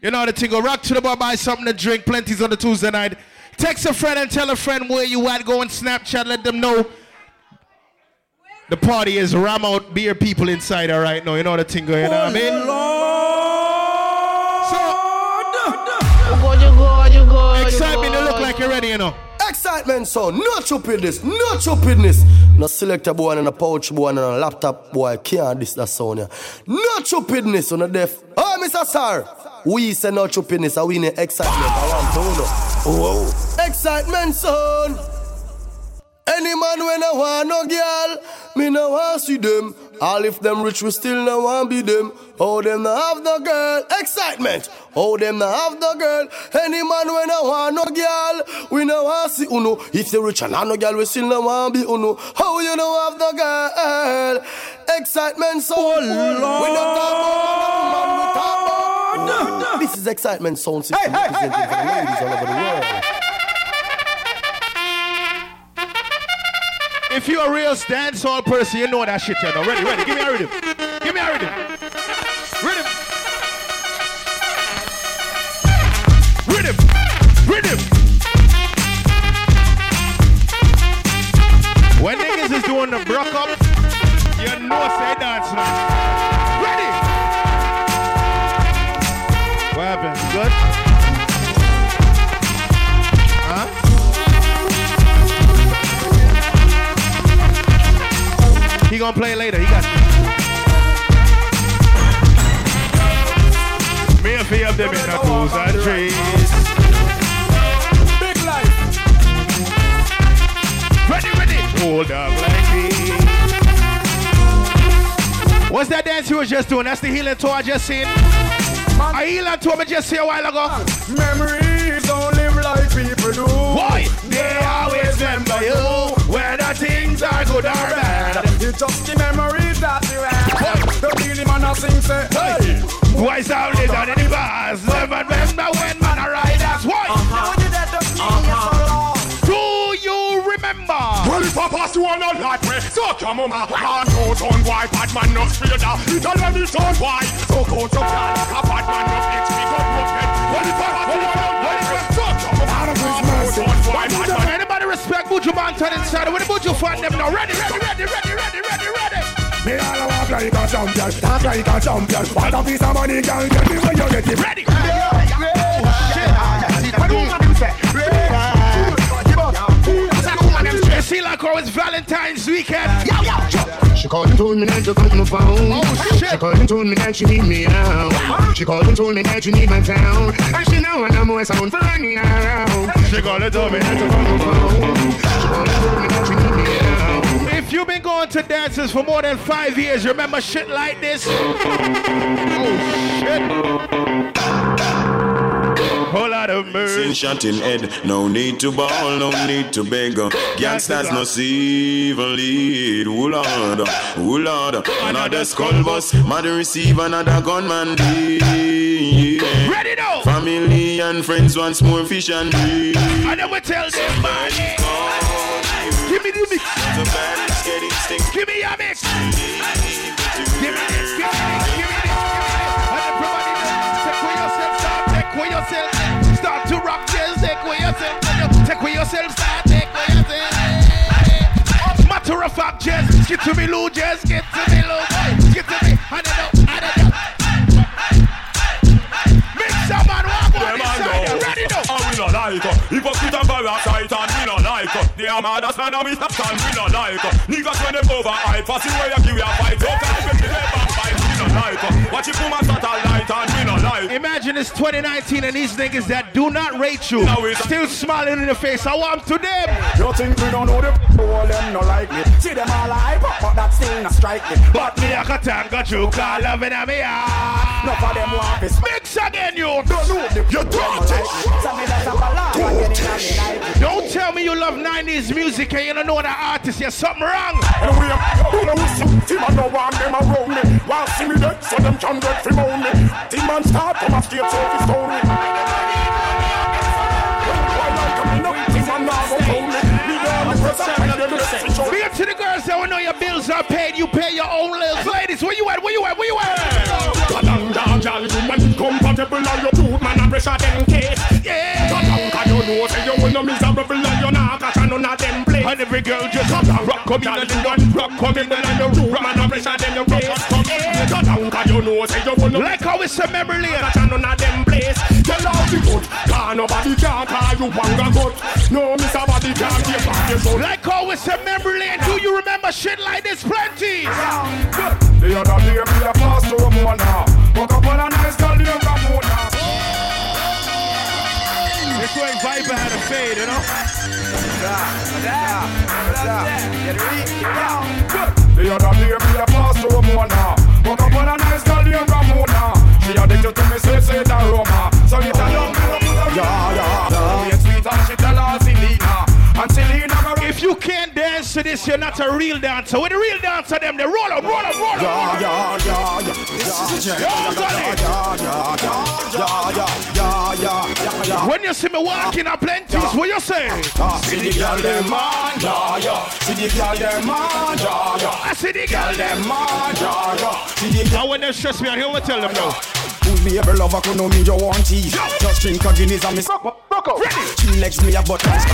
You know the thing. Go rock to the bar, buy something to drink. Plenty's on the Tuesday night. Text a friend and tell a friend where you at. Go on Snapchat. Let them know. The party is ram out beer people inside her right now. You know the thing. You know what I mean? Oh, Lord. So excitement. You look like you're ready. You know. Excitement, son. No stupidness. No stupidness. No selector boy and a pouch boy and a laptop boy can't this that sound. Yeah. No stupidness on the deaf. Oh, Mr. Sir. We say no stupidness. I win excitement. I want to know. Oh, oh. excitement, son. Any man when I want no girl, me no want see them. All if them rich, we still no want be them. Oh, them no have no girl. Excitement. Oh, them no have no girl. Any man when I want no girl, we no want see uno. If you rich and have no girl, we still no want be uno. Oh, you no have no girl. Excitement, so oh, we don't talk about man, we talk about. This is excitement sound system hey, representing hey, hey, for the ladies all over the world. If you're a real dancehall person, you know that shit, you know. Ready, ready. Give me a rhythm. Give me a rhythm. Rhythm. Rhythm. Rhythm. When niggas is doing the broke up, you know say dance now. Ready? What happened? Good? He gonna play later. He got me and Fee up them in the cruise and trees. Big life. Ready, ready. Hold up like me. What's that dance you was just doing? That's the healing tour I just seen. A healing tour I just see a while ago. Memories don't live like people do. Why? They always remember you when the things are good or bad. It's just the memories that you have. The really man a sing say, hey. Why sound is on the bars? Never remember when man a ride. That's why. Uh-huh. Uh-huh. Do you remember? Well, if I pass you on a light way, so come on, can't go on why bad man not trader. Italian is on why. So go to plan, a bad man not XP go broken. Well, if I pass you on a light way, so come on, on why bad man. Anybody respect Buju Banton inside? When the Buju fan them now, ready, ready, ready, ready, ready, ready, ready. Me all walk like a champion, talk like a champion. What a piece of money, girl, get me when you get it. Ready? You see like how it's Valentine's weekend. Yo, yo, she called and told me that you got my phone. Oh shit. She called and told me that she need me out. She called and told me that you need my town. And she know I know more sound for running around. She called and told me that you got my phone. She called and told me that you need me out. If you've been going to dances for more than five years, remember shit like this? Oh shit. Lot of mercy. Sin shot in head, no need to ball, no need to beg. Gangsters no see even lead. Oh Lord, oh Lord. Another skull bus, mother receive another gunman lead. Ready now. Family and friends wants more fish and bread. And then we tell them, man. Give me the mix. The bad is getting stink. Give me your mix. Of fact, just get to me, Lou, just get to me, Lou. Get to me, I don't know, I don't know. Mix some man, walk on this side, ready now. And we not like uh, Hypocrite and parasite and we not like uh, They are mad as man and we stop time we not like uh, Niggas when them over hype Fussy way you give you a fight. Don't tell them they back fight. We not like uh, Watch it woman satellite and we not like Imagine it's 2019 and these niggas that do not rate you Now it's- still smiling in the face. I want to them. You think we don't know the all them no like me See them all hype up but that still not strike me But me a got time, got you call loving at me. ah. Enough of them want to smack Mix again, you. Don't know the You dirty Tell me that's a ballad and get it on me Don't tell me you love 90s music and you don't know the artist. You're something wrong. And we are Don't know some Team I don't want them around me Want see me dead so them bunch hundred fi moan me. Demon start from a straight so fi stone me. Be up to the girls that we know your bills are paid. You pay your own bills. Ladies, where you at? Where you at? Where you at? Come down, come Kadanga, jal, woman, comfortable on your food, man, and pressure them case. Yeah. Kadanga, you know, say you will no miserable and you're not catching none of them place. And every girl just come rock, come in and rock, come in and rock, man, and pressure them your case. 'Cause you know say you wanna like how it's a memory lane. That none of them place. Tell all the good. Cause nobody can call you wanga good. No, Mr. Body can't take back your soul. Like how it's a memory lane. Do you remember shit like this? Plenty. The other day me a pass to Ramona. Woke up on a nice girl named Ramona. It's when Viper had a fade, you know? The other day me a pass to Ramona. Woke up on a nice girl named Ramona. She addicted to me, say, say, that Roma. So you tell yeah, yeah. And Selena go If you can't dance to this, you're not a real dancer. With the real dancer, them, they roll up, roll up, roll up. Yeah, yeah, yeah, yeah. This is a Yo, Sonny. When you see me walking up plenties, what you say? See the girl them man, yeah, yeah. See the girl them man, yeah, yeah. I see the girl them. Man, yeah, yeah. See the Now when they stress me, I hear what tell them now. Who's be able lover could know me you want tea Just drink a Guinness and me suck Rock out She legs me a butt and me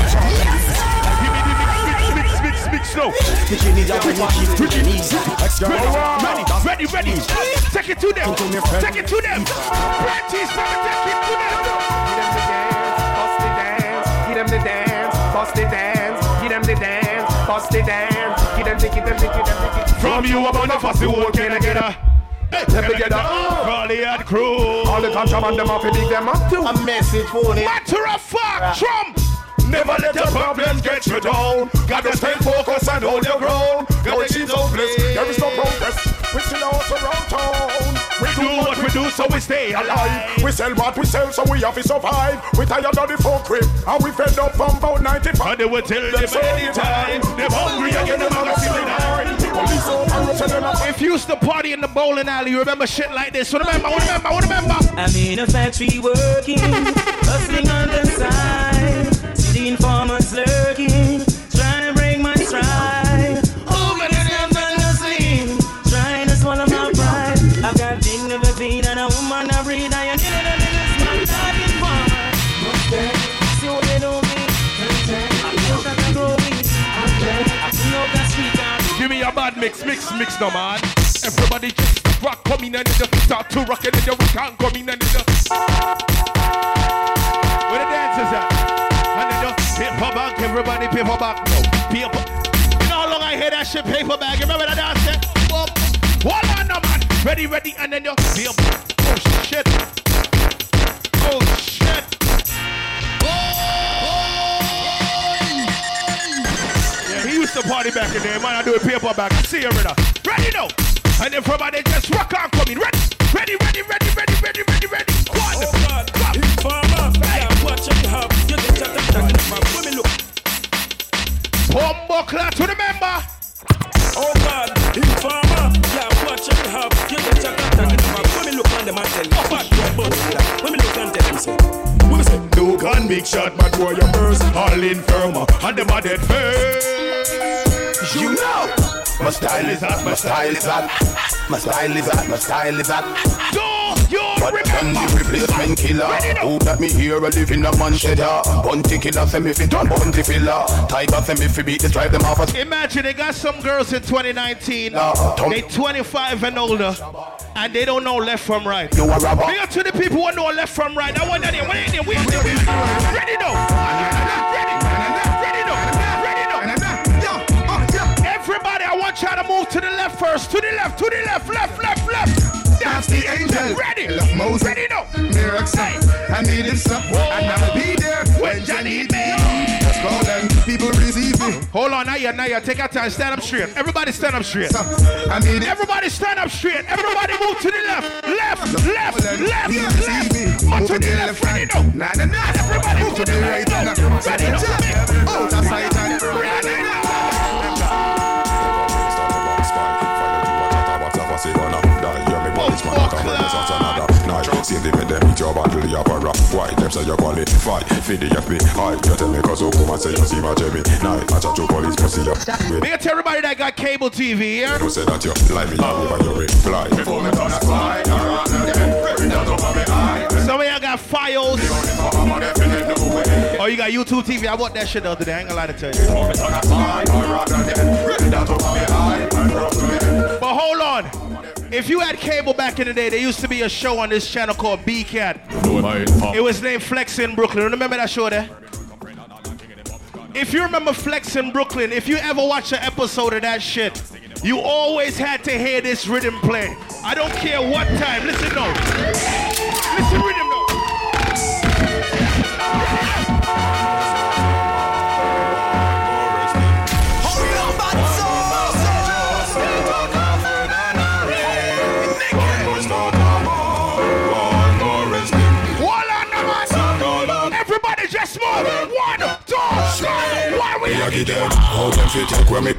mix, mix, no. The Guinness a when you keep to the knees Ex girl Ready, ready, ready. Take it to them. Take it to them. Plenties, baby, take it to them. Give them the dance, bust the dance Give them the dance, bust the dance Give them the, give them the, give them the, give them From you, I'm on the fussy wall, can I get a? Let me get a Raleigh and crew. All the contraband them off, you dig them up too A message for it Matter of fact, Trump. Never let your problems get you down. Gotta stay focused and hold your ground. Gotta keep hopeless. There is no progress. We still out around town. We Do what we do, so we stay alive. We sell what we sell, so we have to survive. We tired of the folk crib, and we fed up from about 95. And they will tell them anytime. They're hungry again, they're magazine Police over, tell them If you used to party in the bowling alley, you remember shit like this. So remember, remember, remember. I'm in a factory working, hustling on the side. Mix, mix, mix, no man. Everybody just rock, come in and just start to rock it, and we can't come in and just. Where the dancers at? And then just paper bag, everybody paper bag. No, paper. You know how long I hear that shit, paper bag? You remember that dance? hold on, no man. Ready, ready, and then just paper. Oh shit. Party back in there, man. I do a paper bag. See you, brother. Ready now. And then everybody just rock on coming. Ready, ready, ready, ready, ready, ready, ready, ready. One. Oh, hey. Bombo clock to the member. Oh God, informer, yeah, watch it have. You get your contact in my When me look on them and tell you, fuck your butt. When me look and tell them, say, When me say, no gun, big shot, bad boy, your burst. All infirma. And them are dead first. My style is hot, my style is hot. My style is hot, my style is hot. But I'm the replacement killer. Who that me here a in a man. Bounty Killer, send me fit on bunty filler. Tiger, send me fi beat this, drive them off a Imagine they got some girls in 2019. Nah, Tom- They 25 and older, and they don't know left from right. You a robber. Big up to the people who know left from right. I want that in. Wait in there. Wait in there. Ready now. To the left. To the left. To the left. Left. Left. Left. That's the angel. Ready. Love Moses. Ready now. Miracle. I need him some. And I'll be there When you need me. Just call them. People receive me. Hold on. Now you. Now you. Take your time. Stand up straight. Everybody stand up straight. I need it. Everybody stand up straight. Everybody move to the left. Left, left, left, left. Move Up to the left, ready now. Nah, nah. Everybody Move to the right. Ready now. Oh, that's right. Ready now. See them in them eat your battle, you have Why, them say you qualify For the FBI, you tell me cause you come and say you see my Jimmy Now, I? Chat to police, but see you Big up to everybody that got cable TV here. you say that you lie me up over your reply Before me turn a slide, around again Bring that up me eye Some of y'all got files. I'm a definite no way Oh, you got YouTube TV. I want that shit the other day. I ain't gonna lie to tell you. But hold on. If you had cable back in the day, there used to be a show on this channel called BCAT. It was named Flex in Brooklyn. Remember that show there? If you remember Flex in Brooklyn, if you ever watch an episode of that shit, you always had to hear this rhythm play. I don't care what time. Listen now. Listen rhythm now. We I get that. How them fit take when me?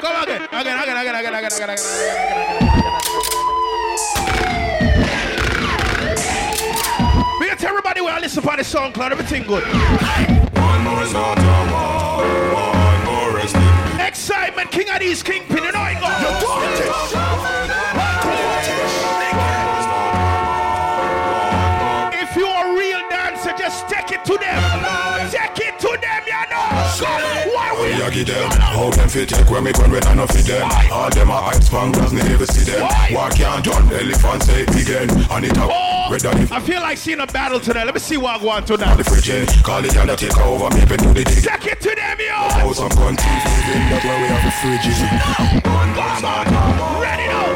Come again, again, again, again, again, again, again, again. We get everybody where I listen for the song, cloud everything good. One more is not a war. One more is deep. Excitement, king of these kingpin, you know it goes. You're it to them. Take it to them, you know. Why we I get them, how them fit take when me gun when I no fit them. All them a hype spanglers, never see them. Why can't done elephant say again? And it a Oh, I feel like seeing a battle tonight. Let me see what I want tonight. the fridge in. Call the undertaker over me, but do the dig. Take it to them, yo. Some countries living, that's why we have the fridge in. One more start, Ready now.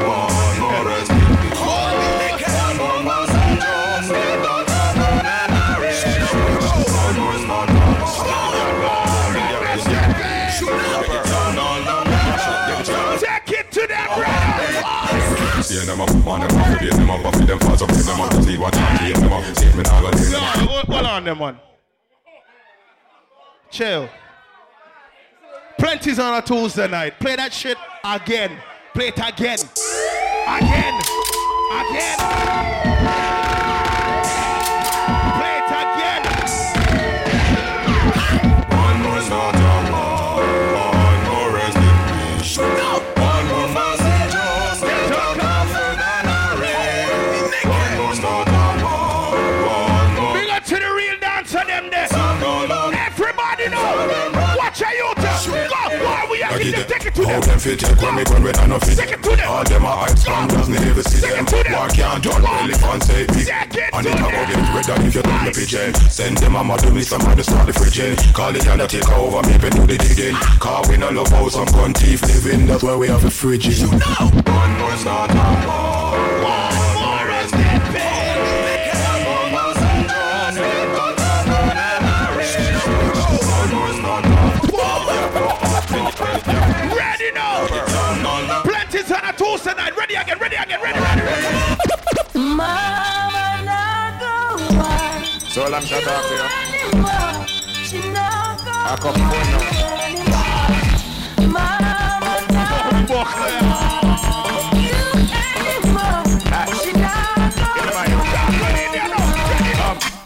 See them up, man, them up, them up, them fast up, them up, what doing, them up, see me now, hold, on, them one. Chill. Plenty's on a Tuesday night. Play that shit again. Play it again. Again. Again. to How them fit check on me when we done fit Check them. All them are hype strong doesn't even see them. Why can't John really fancy pick And it about them. red if you don't me pigeon Send them a mad to me somebody start the fridging. Call the can take over me Been do the digging. Car we no love how some gun thief living. That's why we have a fridge You know. One more start up rules tonight. Ready again, ready again, ready, ready, ready. Mama, not go on. So long, shut up here. She not go I come phone now. Mama, not go on.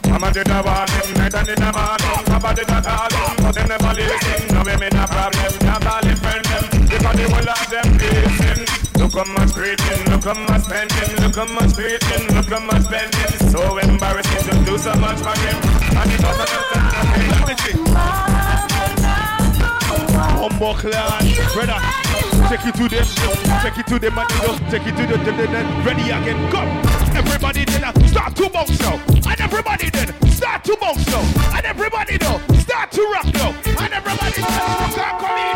Mama did a warning, night and in the morning. Papa did a calling, but them never listen. No women a problem, can't call it friend them. Because the whole of them listen. Look how much preaching, look how much spending, look how much preaching, look how much spending. So embarrassing to do so much for them. And it doesn't just me see. Humble clan, brother. Take it to them, take it to them, and you take it to the, the, the, the ready again. Come, everybody then uh, start to bounce now, and everybody then start to bounce now, and everybody now start to rock now, and everybody then start coming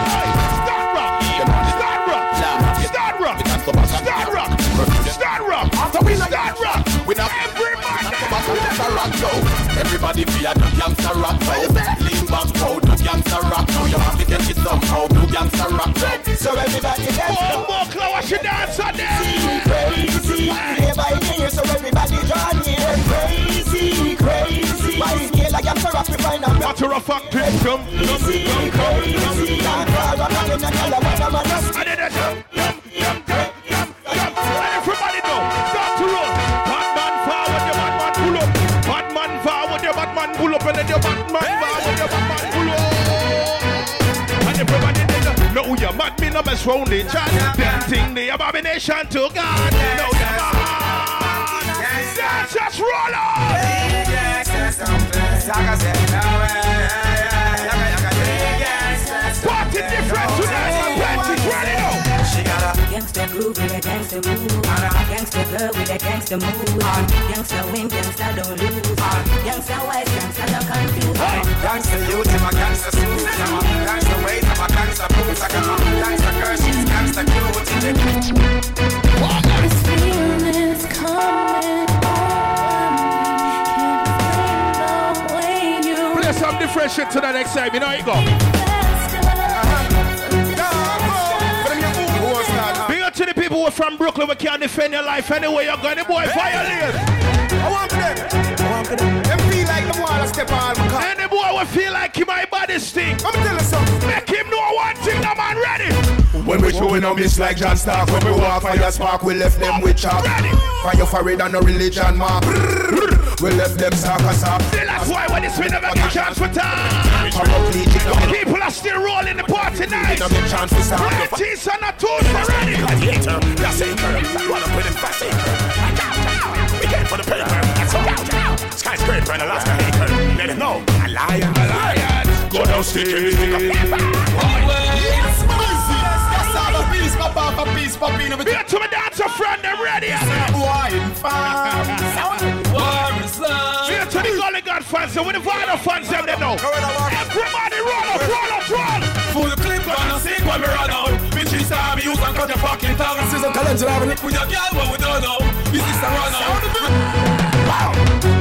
body fear the gangsta rock vibe. Lean back, proud to gangsta rock. Now you have to get it somehow to gangsta rock. So everybody dance. One more clown, she dance on there. Crazy, day by day, so everybody join in. Crazy, crazy. By scale, I gangsta rock, we find a matter of fact. Come, come, come, come, come. Crazy, crazy. I'm proud of having a girl, I'm a man. I did it. round the chat. Them thing the abomination to God. No, Let's just roll on. With a gangster move. Gangster girl with a gangster move. Gangster win, gangster don't lose. Gangster wise, gangster not confused. Gangster youth, I'm a gangster suit. I'm a gangster weight, I'm a gangster boots. I got a gangster girl, she's gangster cute. This feeling's coming on me. Can't explain the way you Play some different shit to the next time. You know how you go. People who are from Brooklyn. We can't defend your life anyway. You're going to boy violate. I want them. I want for them. Them feel like them wanna step on my car. Any boy will feel like he my body stink. Let me tell you something. Make him know one thing, the man ready. We showing up, it's like John Stark. When we walk fire spark, we left them with chalk. Fire for it and no religion mark. We left them sock a sock. That's why when it's we never get chance for time. Come up, lead it down. People are still rolling the party night. Don't get chance to stop. Red teeth and a tooth already. That's it, girl. Up with him fast, We came for the paper, that's all. Skyscraper and Alaska acre. Let it know. A lion, a lion. Go downstairs. Be to me dancer friend, them ready. Be to the Gully God fans, and with the Vinyl fans, them they know. Everybody roll up, roll up, roll. Full clip on a sick when we run out. Bitch, you saw me use and cut your fucking tongue. This is a calendar having it with your girl, but we don't know. This is a run out.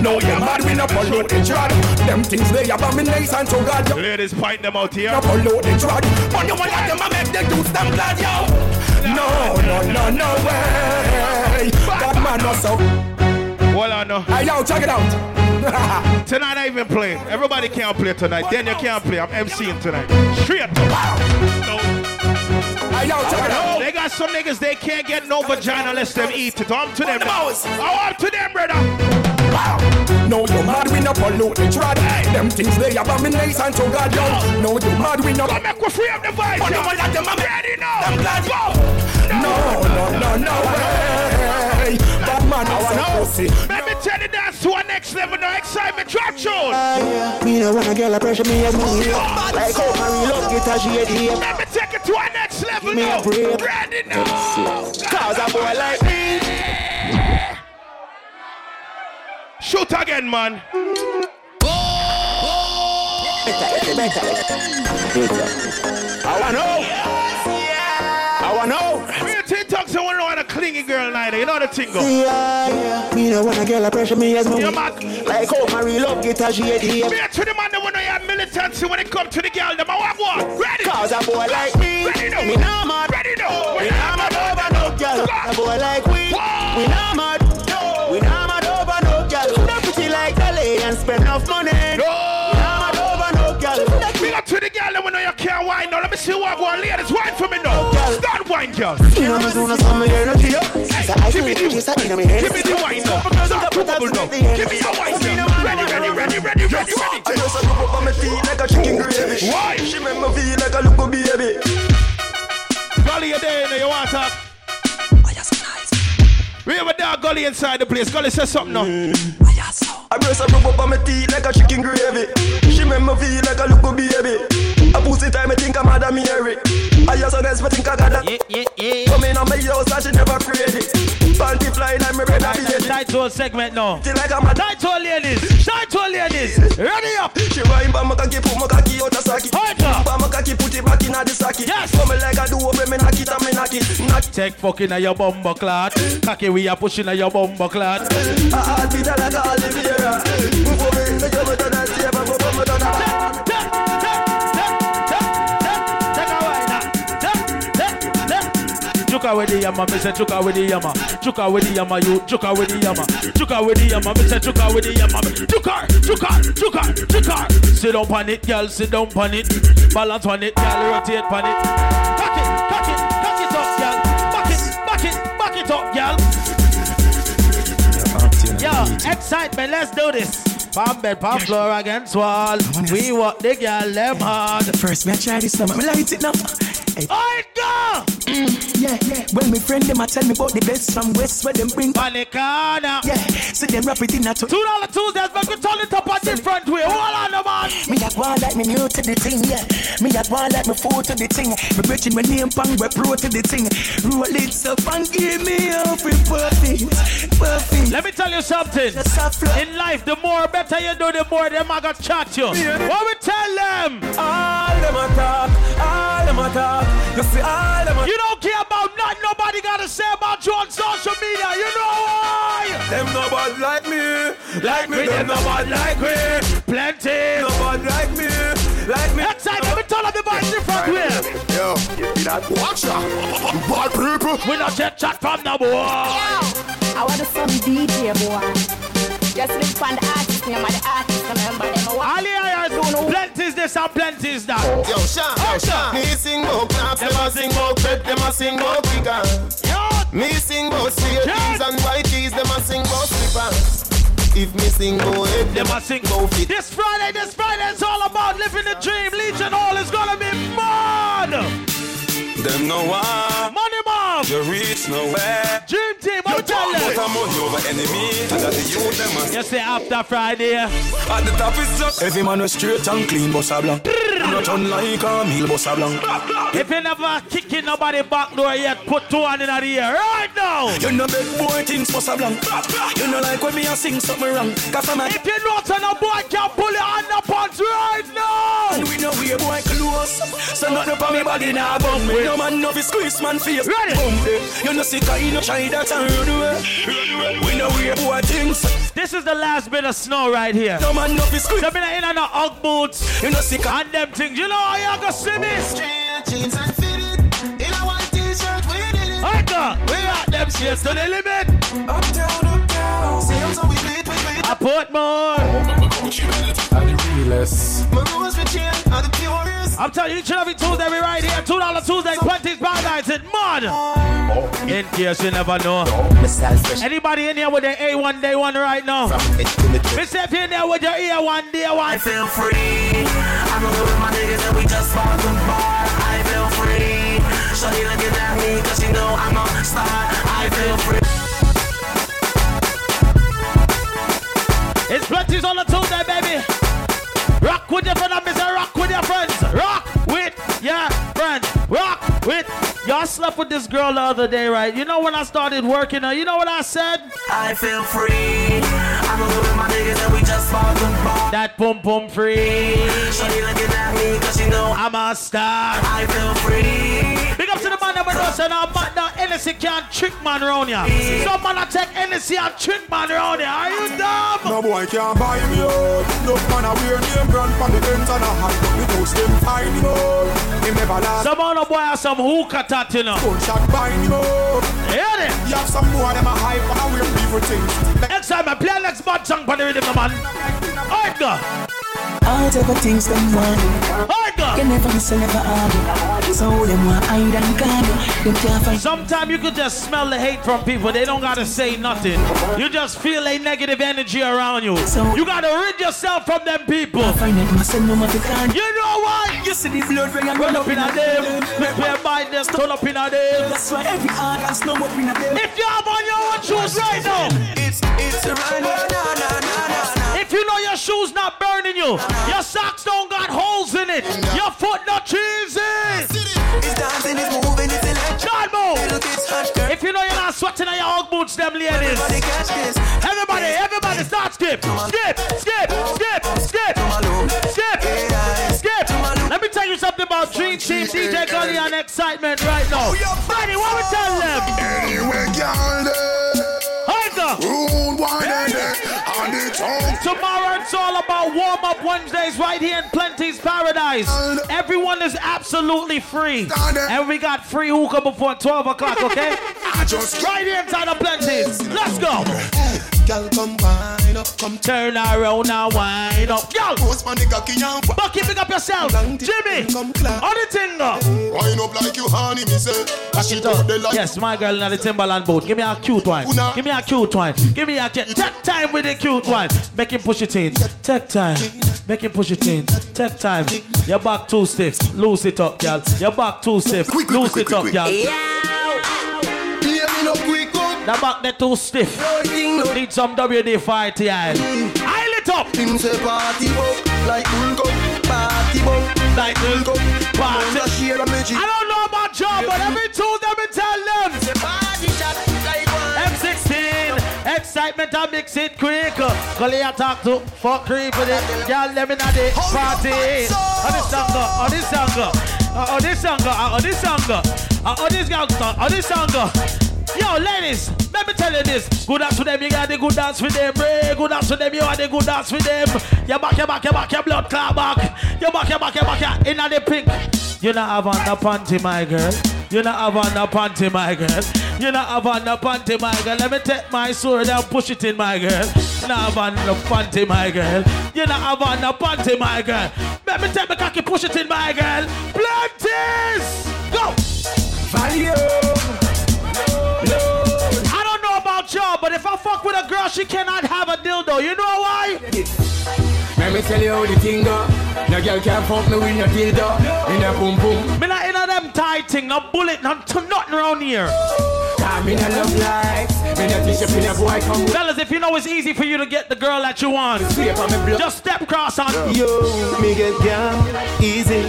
No, you're mad, we not pollute the trad. Them things they abomination to God. Ladies, point them out here. not pollute the trad. But you want them to make the dudes them glad, yo. No, no, no, no way. That man not so. Hold on, no. Hey, yo, check it out. Tonight I even play. Everybody can't play tonight. Daniel can't play. I'm MCing tonight. Straight. No. Hey, yo, check it out. They got some niggas they can't get no vagina unless them eat it. I'm to them. Oh, I'm to them, brother. No, you mad, we not pollute the trad. Them things they abomination to God, yo. No, you mad, we not. Come make we free up the vibe. But you yo. want that them Ready now. I'm glad Go. No, no, no, no way. That man is a pussy. Let me tell you dance to a next level. No excitement. Drop tune. Me no want a girl a pressure me as me Like how Marie love guitar she a deep Let me take it to a next level me now. a break. Now. Cause a boy like me Shoot again, man. Oh. I wanna know I wanna know Tin Talks, I want to know how to clingy girl neither. You know the thing go. Yeah, me no want a girl a pressure me as me Yeah, man. Like how Marie love guitar she a deep Me to the man that want to have militancy when it come to the girl. Them I walk walk. Ready. Cause a boy like me Ready now. Me nah mad Ready now. We nah mad over no girl A boy like we Whoa. We nah mad We nah mad over no girl Not pretty like Dolly and spend enough money We nah mad over no girl Me up to the girl that want to you can't wine now. Let me see what go on. Ladies, wine for me now. Start wine, girl. You know me soon as I'm here to you So I Give me the, she's a in me head give me the wine now. Start to bubble now. Give me your wine, girl. Ready, ready, ready, ready, ready. I just a rub up on my feet like a chicken gravy. Why? She make me feel like a little baby. Gully, you there? now, You want to? We have a dog gully inside the place. Gully says something now. I just a rub up on my teeth like a chicken gravy. She make me feel like a little baby. A pussy time, I think I'm Madam Mary. I just honest, I think I got that. Yeah, yeah, yeah. Come in on my house and she never crazy. Panty flying like me brother baby. Tight hole segment now. Feel like I'm a hole ladies. Tight hole ladies. Ready up. She wine pa my cocky, put my cocky out a socket. Hold up. Pa my cocky, put it back in the socket. Yes. Come like a do when me knock it and me knock it. Knock it. Take fucking a your bumbo clot. Cocky we are pushing a your bumbo clot. A heartbeat like a Oliveira. Move for me, make you better than Steve, and move for me, done Chuka with the yama, me say chuka with the yama, chuka with the yama, you chuka with the yama, chuka with the yama, me say chuka with the yama, chuka, chuka, chuka, chuka. Sit down on it, girl, sit down on it, balance on it, girl, rotate on it. Cock it, cock it, cock it up, girl. Back it, back it, back it up, girl. Yo, excitement, let's do this. Palm bed, palm floor against wall. We walk the girl them hard. First me I try this now, me light it now Hey. I go. Yeah, yeah. When my friend them a tell me about the best from West where them bring corner. Yeah, See them rap it in a two. Two dollar Tuesdays, but we turn it up a different way. Hold on, the man. Me that one like me new to the thing, yeah. Me that one like me fool to the thing. Me bridging my name pang we pro to the thing. Roll it up and give me in perfect, perfect. Let me tell you something. In life, the more better you do, the more them I got chat you. What we tell them? All them a talk, all them a. You see all them You don't care about nothing nobody got to say about you on social media. You know why? Them nobody like me, like me. Them nobody like me. Plenty. Nobody like me, like me. Next time, let me tell them the boys different way. Yo, watch ah. out. Bad people. We not get chat from the boy. I want some DJ boy. Just look for the artist name of the artist. Remember them. Ali Ayers, plenty is this and plenty is that. Yo, Sean, yo, Sean. Me sing about claps, them a sing about bread, them a sing about figure. Me sing about jeans and white tees, them a sing about slippers. If me sing about head, them a sing about fit. This Friday, this Friday, it's all about living the dream. Legion Hall is gonna be mad. Them no one. Money. You reach nowhere. Dream team, what we tell them? But I'm money over enemy. And that the youth them a You say after Friday. At the top is just Every man was straight and clean, boss a blanc. Not unlike a meal, boss a blanc. If you never kicking nobody back door yet, put two on in the air right now. You know big boy things, boss a blanc. You know like when me a sing something wrong. Cause I'm a If you know to no boy can pull your hand up pants right now. And we know we a boy close. So nothing for me body now bum me. No man no fi squeeze man face. Ready? Bum me. You know sick you know try that and run away. We know we a boy things. This is the last bit of snow right here. No man no fi squeeze. So me in and out Ugg boots You know sick and them things. You know how y'all gonna see me? jeans and fitted. In a white t-shirt, we did it. I got, we got them shades to the limit. Up down, up down. See how so we do we do. I put more. My rules with chain are the purest. I'm telling you, each and every Tuesday we right here. Two dollar Tuesday, twenties paradise. It mud. In case you never know. Anybody in here with their A1 day one right now? Mister, if in there with your A1 day one. I feel free. I'm a with my niggas and we just bought the bar. I feel free. Shawty looking at me cause she know I'm a star. I feel free. It's plenty's on the Tuesday, baby. Rock with your friends, Mr. Rock with your friends. Rock with your friends. Rock with. Y'all slept with this girl the other day, right? You know when I started working her, you know what I said? I feel free. I'm a with my niggas and we just bought the bar. That pum pum free. Shawty looking at me cause she know I'm a star. I feel free. Big up to the man that knows say now man now Hennessy can't trick man around ya. Some man I take Hennessy and trick man around ya. Are you dumb? No boy can't buy me out. No man a wear name brand from the ends and a hide up the house them find him out. Him never last. Some other boy has some hookah tat, you know. Gunshot bind him up. Hear it? You have some more them a hype and a wear people things. Next time I play next bad song for the rhythm, man. Alright, go. All type of things them want. Alright, go. You never listen, never argue. So them want hide and guard. Them can't find. Sometimes you could just smell the hate from people. They don't gotta say nothing. You just feel a negative energy around you. You gotta rid yourself from them people. Find it, must no matter can. You what? You see the blood ring and Run up in a them. Prepare by this, turn up in a them. That's why every hard and snow up in a them. If you have on your own shoes right now, It's it's a run, na na na na na. if you know your shoes not burning you, your socks don't got holes in it, your foot not cheesy. It's dancing, it's moving, it's electric. God move. Little kids hush, girl. If you know you're not sweating on your Ugg boots, them ladies. Everybody. Everybody, everybody, start skip, skip, skip, tell you something about Dream Team, DJ Gully, and excitement right now. Oh, Ready, what we tell them? Anyway, girl, eh. Hold up. rude wine and eh. on the tongue. Tomorrow it's all about warm up Wednesdays right here in Plenty's Paradise. Everyone is absolutely free. And we got free hookah before 12 o'clock, okay? I just Right here inside of Plenty's. Let's go. Girl, come wine up, come Turn around and wind up. Yo, post man the cocky and Bucky, pick up yourself. Jimmy, come clap. on the tingle. Wine up like you honey, me say. Dash it out the like. Yes, my girl in the Timberland boat. Give me a cute one. Give me a cute one. Give me a cute. Take time with the cute one. Make him push it in. Take time. Make him push it in. Take time. Your back too stiff. Loose it up, girl. Your back too stiff. Quick, quick, Loose it up, quick, girl. Play The back they too stiff. Need some WD-40 ti. I lit up. Him say party bug like cup, party bug like cup. Party. Wanna share a magic. I don't know about job, but every two them me tell them. Say party shot like one. M16, excitement I mix it quick. Call you talk to fuck creep with it. Y'all let me know the party. On this song, on this song. Uh, on this song, uh, on this song. Uh, on this song, on this song. Yo, ladies, let me tell you this. Good dance for them, you got the good dance for them. Ray. Good dance for them, you got the good dance for them. You back, you back, you back, your blood clot back. You back, you back, you back, you in the pink. You not have on the panty, my girl. You not have on the panty, my girl. You not have on the panty, my girl. Let me take my sword and push it in, my girl. You not have on the panty, my girl. You not have on the panty, my girl. Let me take my cocky, push it in, my girl. Go! I don't know about y'all, but if I fuck with a girl, she cannot have a dildo. You know why? Let me tell you how the thing go. No girl can fuck me with no dildo. In a boom boom. Me not in a them tight thing, no bullet, no to nothing around here. Come in a love life. Me not teach you in a boy come. Fellas, if you know it's easy for you to get the girl that you want, Scrape on me blood. just step cross on. Yo, me get down easy,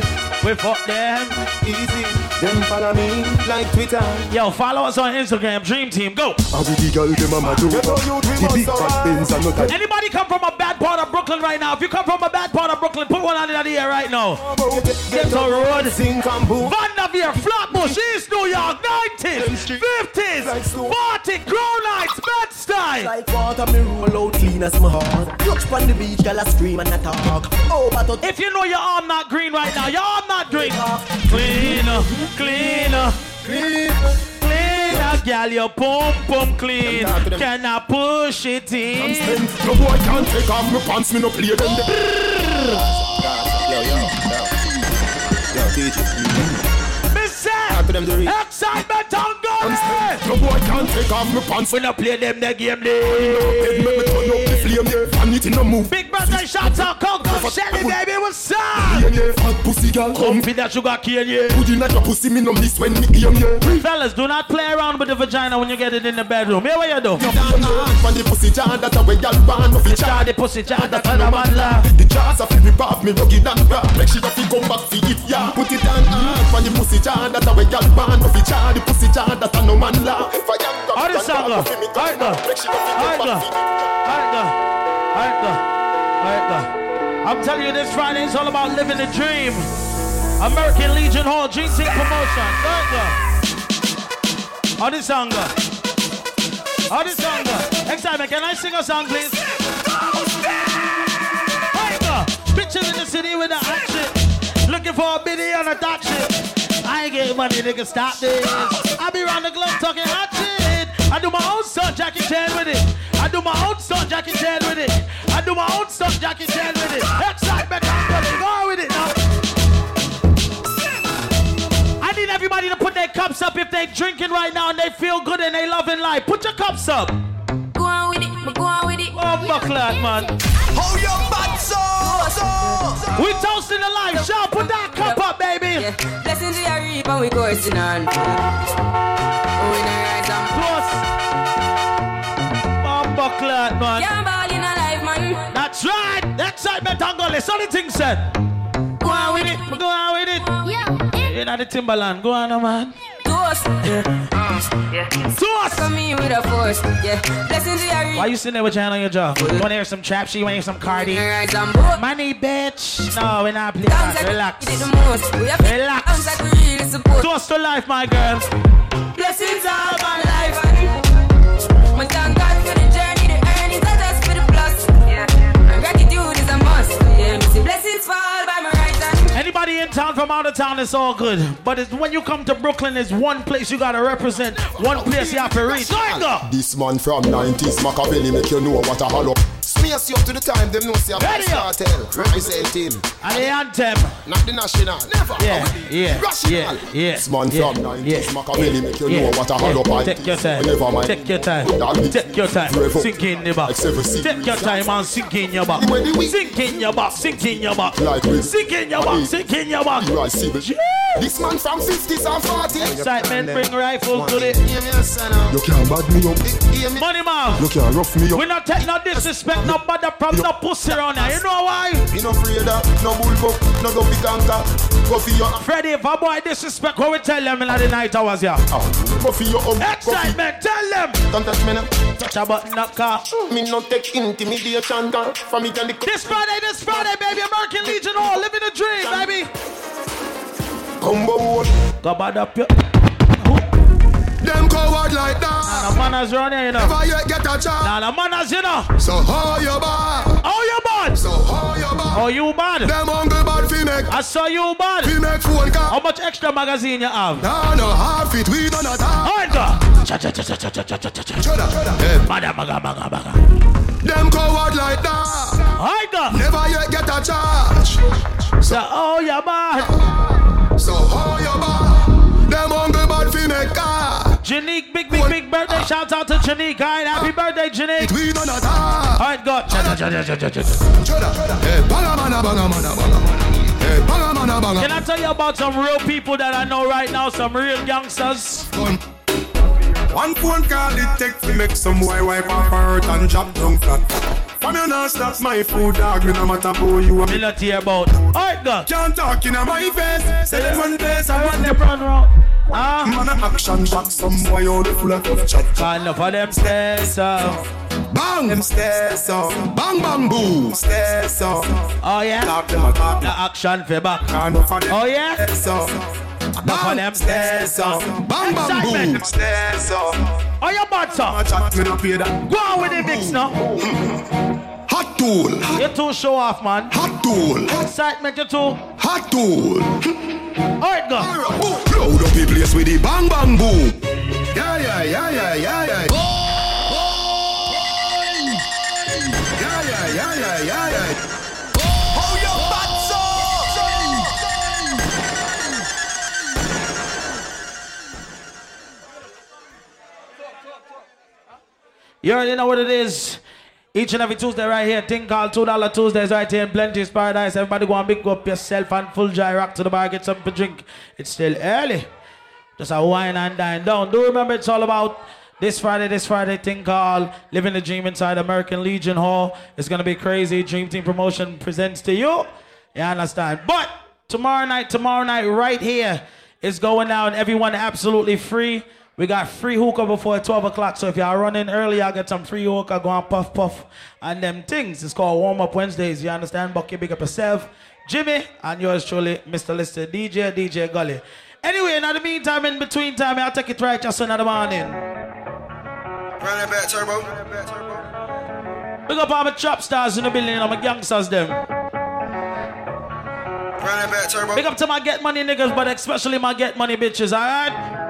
We fuck them. easy. Them follow me like Twitter. Yo, follow us on Instagram, Dream Team. Go. I be the girl them a mad over. The big fat Benz and not a Anybody come from a bad part of Brooklyn right now? If you come from a bad part of Brooklyn, put one on in the air right now. Get the road. Sing and boom. Vanderveer, Flatbush, East New York, 90s, 50s, 40, Crown Heights, Bed-Stuy. Like water, me roll out clean as my heart. Touch on the beach, girl, I scream and I talk. Oh, but If you know your arm not green right now, your arm not green. Clean, clean, clean, clean, girl, your pum pum clean. Can I push it in? No boy can't take off my pants, me no play them. Yo, yo, yo. Yo, teach it. Me say, to them to read. excitement on going. No boy can't take off my pants. We not play them the game, Head day. make me turn up the flame, yeah. And it in a move. Big brother, shout out, Coco, Shelly, baby, what's up? Yeah, yeah. Fat pussy girl, come. Comfy that sugar cane, yeah. Put in at your pussy, me no miss when me aim, yeah. Fellas, do not play around with the vagina when you get it in the bedroom. Here what you do? From the pussy jar, that a way y'all born no fi Jar the pussy, jar the kind of man laugh. The jars a fi rip off me rugged and raw. Make she no fi come back fi it, yeah. Put it on uh, hard from the pussy jar, that a way y'all born no fi jar. The pussy jar, that a no man laugh. Fire grab How it this song grab go? me Alright, go. Make she no fi Alright, come go. back fi it. Alright, go. Alright, go. Alright, go. I'm telling you, this Friday is all about living the dream. American Legion Hall, Dream Team Promotion. Alright, go. How this song? How this song? Excitement, can I sing a song, please? Alright, go. Pictures in the city with the action. Looking for a biddy on a dot shit. I ain't getting money, nigga, stop this. I be round the globe talking hot shit. I do my own stunt, Jackie Chan with it. I do my own stunt, Jackie Chan with it. I do my own stunt, Jackie Chan with it. Excitement, I'm gonna go with it now. I need everybody to put their cups up if they're drinking right now and they feel good and they loving life. Put your cups up. Go on with it, go on with it. Oh, buckler, man. Hold your butt so, so. We toasting the life. Shout, put that cup up, baby. Yeah. Blessings we are reap and we coursing on. Oh, we not rise and Plus. Oh, buckler, man. Can't ball in a life, man. That's right. Excitement, Angola. So the thing said. Go on with it. Go on with it. Yeah. You're not the Timberland. Go on, man. Toast. Yeah. Toast. Come me with a force. Yeah. Blessings we are. Why you sitting there with your hand on your jaw? You wanna hear some trap shit? You wanna hear some Cardi? Rise and boat. Money, bitch. No, we're not playing that. like Relax. we did the most. We have Relax. Dance like we really support. Toast to life, my girl. Blessings all my life. In town from out of town, it's all good. But it's when you come to Brooklyn, there's one place you gotta represent. One place you have to reach. This man from 90s Machiavelli make you know what a hollow. Smears you up to the time them know say a Ready up. cartel representing. And the anthem. Not the national. Never. Yeah, yeah, Rational. yeah, yeah. This man yeah, from 90s yeah, Machiavelli make you yeah, know what a hollow yeah. pint Take your time. Never mind. Take your time. That Take your time. Sink in the back. Like seven seas. Take your time and sink in your back. Sink in your back. Sink in your back. Sink in your back. Sink in your back. You are civil. Jeez. This man from 50s and 40s. Excitement bring rifle to the. You can't bad me up. Money man. You can't rough me up. We not take no disrespect, no bother from no pussy around here. You know why? Me no afraid of no bullbuck, no dopey ganga. Go for your Freddy, if a boy disrespect, what we tell them in the night hours here? oh, go for your um. Excitement, tell them. Don't touch me now. Touch a button, knock car. Me no take intimidation. girl. For me can the This Friday, this Friday, baby, American Legion Hall, living the dream, baby. Combo wall. Go bad up your. Them coward like Nah, that. the manners round here, you know. Never yet get a chance. Nah, the manners, you know. So how you bad? Oh, you bad? So how you bad? Oh, you bad? Them hungry bad fi make. I saw you bad. Fi make phone How much extra magazine you have? Nah, no half it. We don't attack. Alright, go. Cha cha cha cha cha cha cha cha cha. Chada, chada. Hey, Maga maga maga maga. Them coward like that. Go. Never yet get a charge. So, oh, you bad. big, big, big, big birthday shout out to Janique. All right, happy birthday, Janique. All right, go. Can I tell you about some real people that I know right now? Some real youngsters. One phone call it take to make some boy wipe her hurt and drop down flat. From you not stop my food dog, me no matter who you are. Me not hear about. Alright, go. Can't talk in my face. Say them one place I want The them. run round. Ah. Man a action back, some boy all full of chat. Call enough of them stairs up. Bang. Them stairs up, Bang, bang, boom. stairs up. Oh yeah. Talk them a talk. The action for back. Enough of them Oh yeah. stairs up, Enough of them stairs up. Bang, bang, boom. Excitement. stairs up. Oh you bad sir. A chat me no pay that. Go on with the mix now. Hot tool. You too show off, man. Hot tool. Excitement, you too. Hot tool. Alright, go. Load up the place with the bang, bang, boom. Yeah, yeah, yeah, yeah, yeah, yeah. Yeah, You already know what it is. Each and every Tuesday right here, thing called two dollar Tuesdays right here in Plenty's Paradise. Everybody go and pick up yourself and full dry rock to the bar, get something to drink. It's still early. Just a wine and dine down. Do remember it's all about this Friday, this Friday thing called Living the Dream inside American Legion Hall. It's gonna be crazy. Dream Team Promotion presents to you. You understand? But tomorrow night, tomorrow night, right here, is going down. Everyone absolutely free. We got free hookah before 12 o'clock. So if y'all running early, I'll get some free hookah, go and puff puff. And them things. It's called Warm Up Wednesdays. You understand? Bucky, big up yourself. Jimmy, and yours truly, Mr. Listed DJ, DJ Gully. Anyway, in the meantime, in between time, I'll take it right just another morning. Run that back, turbo. Big up all my trap stars in the building and my gangsters them. Run that back, turbo. Big up to my get money niggas, but especially my get money bitches, alright?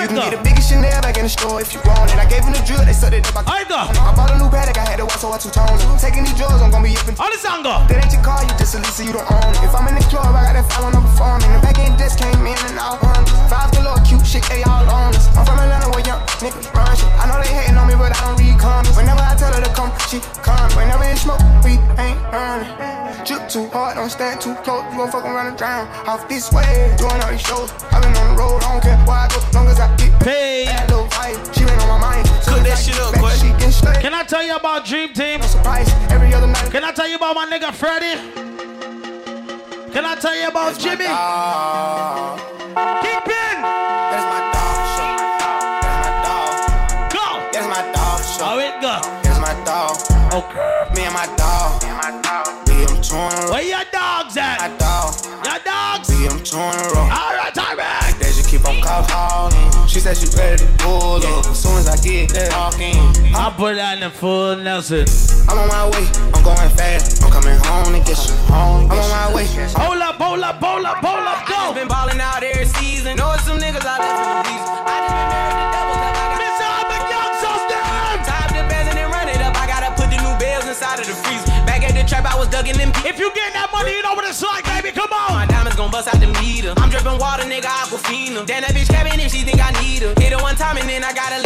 You can get a go. biggest Chanel back in the store if you want it. I gave him the drill, they said it up. Go. I bought a new paddock, I had to watch so I two tones. Taking these drugs, I'm gonna be up in All the song go. That ain't your car, you just a lease, so you don't own it. If I'm in the club, I got that file on the phone. And the back end just came in and out on Five galore, cute shit, they all on us. I'm from Atlanta where young niggas run shit. I know they hating on me, but I don't read comments. Whenever I tell her to come, she come. Whenever it smoke, we ain't running. Drip too hard, don't stand too close. You gon' fuck around and drown. Off this way, doing all these shows. I've been on the road, I don't care where I go, long as I get Pay. Bad she been on my mind. Cook that shit up, boy. She getting straight. Can I tell you about Dream Team? No surprise, every other night. Can I tell you about my nigga Freddy? Can I tell you about Jimmy? Kingpin! That's my dog. That's my dog. Go! That's my dog, show. Oh, How it go? That's my dog. Okay. Me and my dog. Me and my dog. Me and touring Where your dogs My at? dog. Your dogs? Me and touring roll. Alright, She said she ready to pull up. As soon as I get there, walking. I put on the full Nelson. I'm on my way. I'm going fast. I'm coming home to get you. Home. I'm on my way. Hold up, hold up, hold up, hold up, go! Been balling out every season. Know it's some niggas I left in the beast. I just been married to devils. Have I got Mr. I'm a youngsters down! time to and then run it up. I gotta put the new bells inside of the freezer. Back at the trap, I was ducking them. If you get that money, you know what it's like, baby. Come on. My diamonds gon' bust out the meter. I'm dripping water, nigga, Aquafina. Damn, that bitch timing and I gotta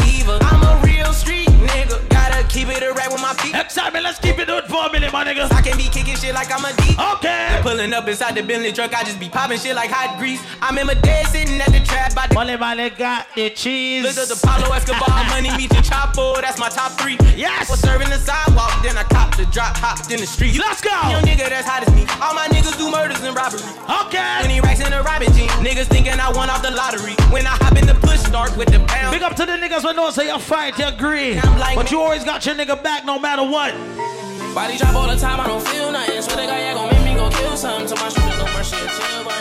Let's keep it good for a minute, my nigga. I can be kicking shit like I'm a D. Okay. Pulling up inside the Bentley truck, I just be popping shit like hot grease. I'm in my day sitting at the trap by the. Money, money, got the cheese. Look at the Pablo Escobar, money meet the Chapo, that's my top three. Yes. Was serving the sidewalk, then I copped the drop, hopped in the street. Let's go. Young nigga that's hot as me. All my niggas do murders and robbery. Okay. Any racks in a robbing jean. Niggas thinking I won off the lottery. When I hop in the push start with the pound. Big up to the niggas when know say you fight, you agree. But you always got your nigga back no matter what. Body drop all the time, I don't feel nothing. Swear to God, yeah, gon' make me go kill something. To my shooter, no mercy, and chill, boy.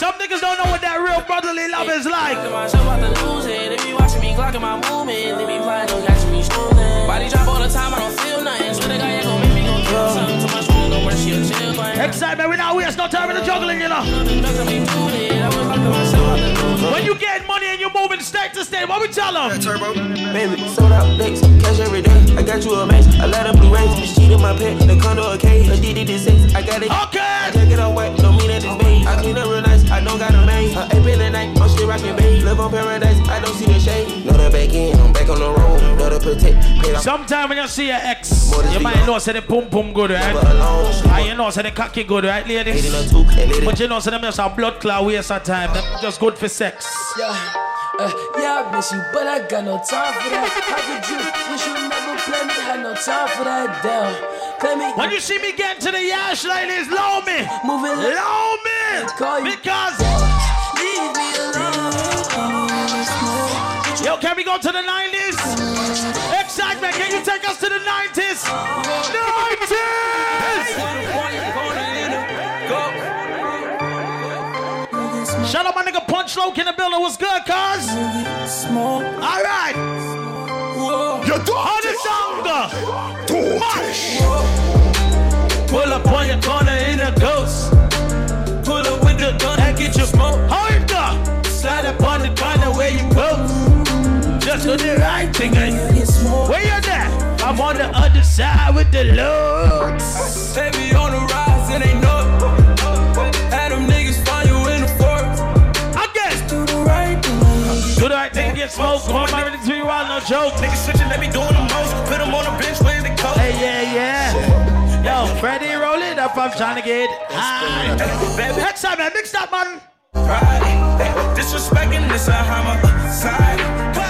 Some niggas don't know what that real brotherly love is like. Myself about to lose it. They be watching me clocking my movement. They be flying, don't catch me stolen. Body drop all the time, I don't feel nothing. Swear to God, yeah, gon' make me go kill something. To my shooter, no mercy, chill, boy. Excitement, we not waste no time in the juggling, you know. When you get money and you're moving state to state, what we tell them? Turbo. Baby, sold out next, cash every day. I got you a max, I let her blue race. Bitch, cheat in my pet, the condo a cage. A DD this six, I got it. Okay. I take it on wet, don't mean that it's beige. I clean up real nice, I don't got a maid. A ape in the night, I'm still rocking beige. Live on paradise, I don't see the shade. Know the back in, I'm back on the road. Know the protect, paid off. Sometime when you see your ex, you might know say the pum pum good, right? And ah, you know say the cocky good, right, ladies? But you know say them just a blood clot waste of time. Them just good for sex. Yeah, uh, yeah, I miss you, but I got no time for that. How could you wish you never play me? Had no time for that. Damn, play me. When you see me get to the yash, ladies, low me, moving low me, because leave me alone. yo, can we go to the 90s? Excitement, can you take us to the 90s? 90s! Shout out my nigga Punch Loke in the building. What's good, cuz? All right. You do How the song go? March. Pull up on your corner in a ghost. Pull up with the gun and get your smoke. It go? Slide up on the corner where you go. Just do the right thing and smoke. Where you at? I'm on the other side with the looks. Baby on the rise, it ain't no. Get smoked. Come on, ready to wild, no joke. Niggas switching, they be doing the most. Put them on the bench, where they coat. Hey, yeah, yeah. Yo, Freddie, roll it up. I'm trying to get high. Next time, man, mix that, man. Disrespecting this a homicide.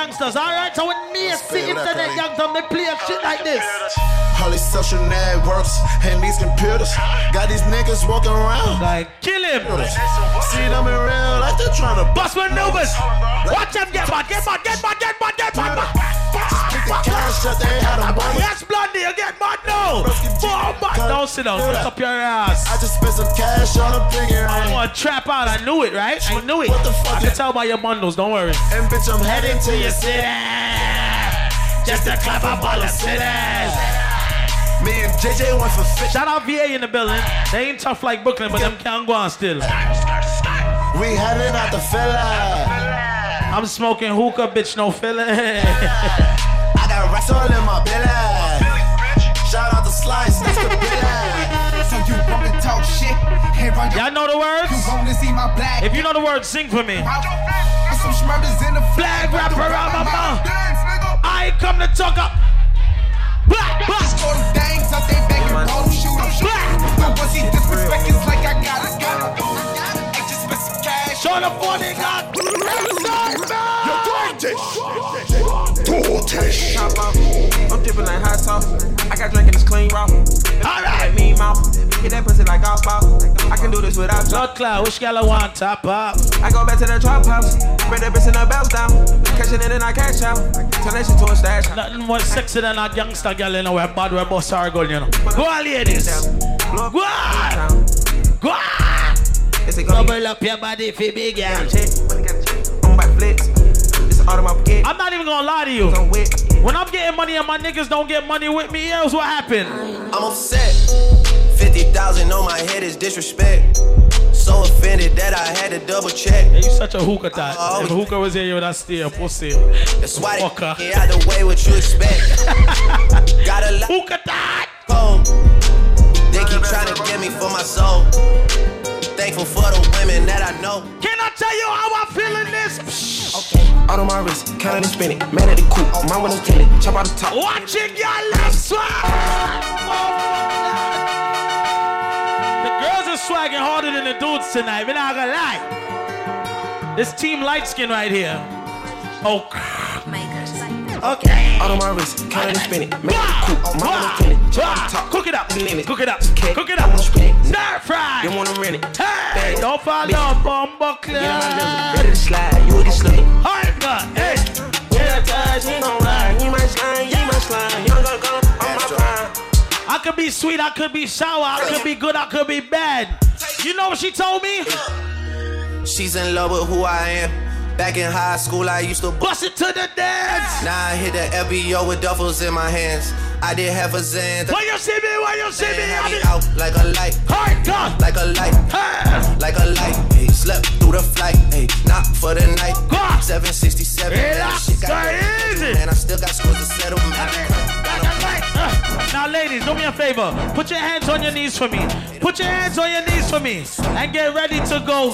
Gangsters. All right, so when me see internet gangsters, they play a shit like this. All these social networks and these computers got these niggas walking around like kill him. See them in real life, they're trying to bust maneuvers. Watch them get back, get back, get back, get back, get back. Cash that they had them bombing. Yes, Blondie, you get mad now. Boom, back. Don't sit down, lift up your ass. I just spent some cash on a bigger I want to trap out. I knew it, right? I knew it. What the fuck? I can tell by your bundles. Don't worry. And bitch, I'm heading to your city. Just to clap up all the cities. Me and JJ went for fit. Shout out VA in the building. They ain't tough like Brooklyn, but them can't go on still. We heading out the fella. I'm smoking hookah, bitch, no filler. I got racks all in my belly. Shout out to Slice, that's the billy. So you wanna talk shit? Hey, run Y'all know the words? You wanna see my black? If you know the words, sing for me. Some schmurders in the Flag rapper around my mouth. I come to talk up. Black, black. All the things out there begging, roll, shoot 'em, shoot 'em. But once he disrespect, it's like I got it, got it. I just spent some cash. Show the funny got. Chop off. I'm dripping like hot sauce. I got drink in this clean raw. Alright. Like me mouth. Hit that pussy like golf ball. I can do this without Blood cloud, which gal I want top up? I go back to the trap house. Spread that bitch in the bells down. Cash it in and I cash out. Turn that shit to a stash. Nothing more sexy than a youngster girl, you know, where bad where boss are going, you know. Go on, ladies. Go on. Go on. Bubble up your body for big girl. I'm about flex. Out of my pocket. I'm not even gonna lie to you. When I'm getting money and my niggas don't get money with me, else what happened? I'm upset. 50,000 on my head is disrespect. So offended that I had to double check. Yeah, you such a hooker thot. If hooker was here, you would have still pussy. That's why they get out the way what you expect. Got a lot. Thot. They keep trying to get me for my soul. Thankful for the women that I know. Can tell you how I'm feeling this. Okay. Out on my wrist, counting spin it. Mad at the coupe, my windows tinted. Chop out the top. Watching your left swag. The girls are swagging harder than the dudes tonight. We're not gonna lie. This team light skin right here. Oh, my God okay. Out on my wrist, counting and spinning. Man at the coupe, my windows tinted. Chop out the top. Cook it up. Lean Cook it up. Cake. Cook it up. spin it. Stir fry. You wanna rent it. Hey, don't fall down, bumbo Get on my clear. level, ready to slide. You get slipped. Alright, God. Hey. Yeah, touch, he gon' ride. He might slide, he might slide. Young gun gun on my prime. I could be sweet, I could be sour, I could be good, I could be bad. You know what she told me? She's in love with who I am. Back in high school, I used to bust it to the dance. Now I hit the FBO with duffels in my hands. I did have a Xan. Why you see me, Why you see me, I be out like a light. Hard God. Like a light. Hey. Like a light. Hey, slept through the flight. Hey, not for the night. God. 767. man, shit got easy. Man, I still got scores to settle. Uh, Now, ladies, do me a favor. Put your hands on your knees for me. Put your hands on your knees for me. And get ready to go.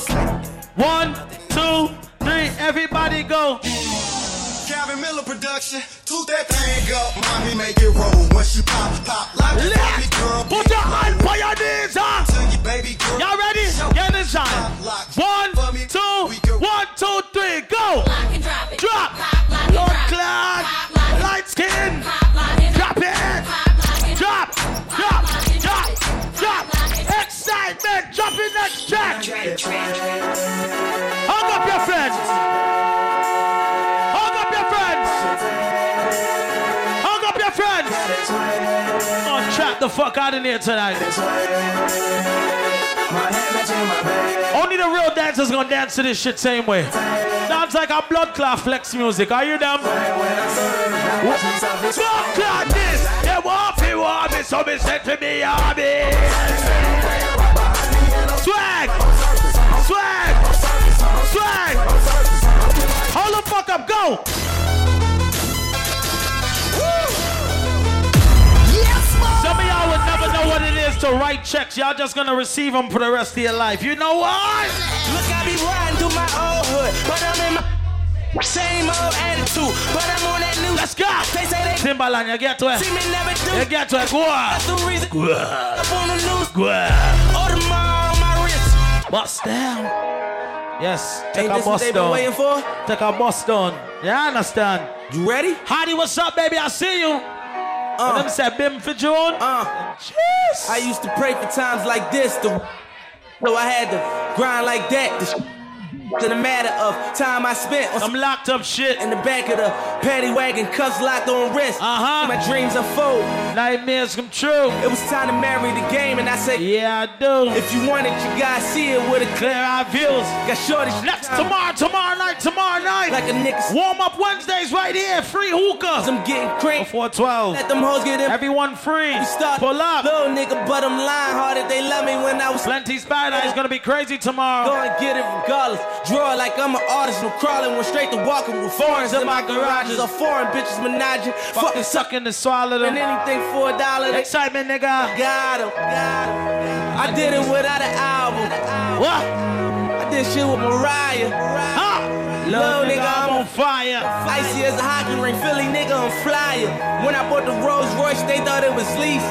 One, two, three. Everybody go. Calvin Miller production. Toot that thing up, mommy, make it roll. Once you pop, pop, like a baby girl. Put your hand on your knees, huh? To your baby girl. Y'all ready? Get inside. One, two, one, two, three, go. Drop. Lord cloud. Light skin. Drop it. Drop. Drop. Drop. Drop. Excitement. Drop in next track. Hug fuck out in here tonight. Only the real dancers gonna dance to this shit same way. Dance like a blood clot flex music. Are you them? Blood clot this. They want me, want me, so me send to me army. Swag, swag, swag. Hold the fuck up, go. To write checks. Y'all just gonna receive them for the rest of your life. You know what? Look, I be riding through my old hood, but I'm in my same old attitude. But I'm on that new. Let's go. They say they Timbaland, you get to it. see me never do. You get to it. Go on. That's the reason. Go on. Up on the news. Go on. On my wrist. Bust down. Yes, take Ain't a this what bust they down. waiting for? Take a bust down. You understand? You ready? Hottie, what's up, baby? I see you. Uh. Uh. Them said Bim for June. Uh, Jeez. I used to pray for times like this, to, so I had to grind like that. To, the matter of time I spent on Some locked up shit. in the back of the paddy wagon, cuffs locked on wrist. Uh-huh. My dreams unfold. Nightmares come true. It was time to marry the game, and I said, Yeah, I do. if you want it, you gotta see it with a Clear our views. Got shorty Next tomorrow, tomorrow night, tomorrow night. Like a nigga. Warm up Wednesdays right here. Free hookah. I'm getting crazy. Before 12. Let them hoes get in. Everyone free. We start Pull up. Little nigga, but I'm lying hearted. They love me when I was Plenty Spider is gonna be crazy tomorrow. Go and get it regardless. Draw like I'm an artist. No crawling, went straight to walking with foreigns in my garages. Or foreign bitches menaging. Fucking sucking and swallow and them. anything for a dollar. Excitement, nigga. got 'em. I did it without an album. What? I did shit with Mariah. Huh? Little nigga, I'm on fire. Icy as a hockey ring, Philly nigga, I'm flyer. When I bought the Rolls Royce, they thought it was lease.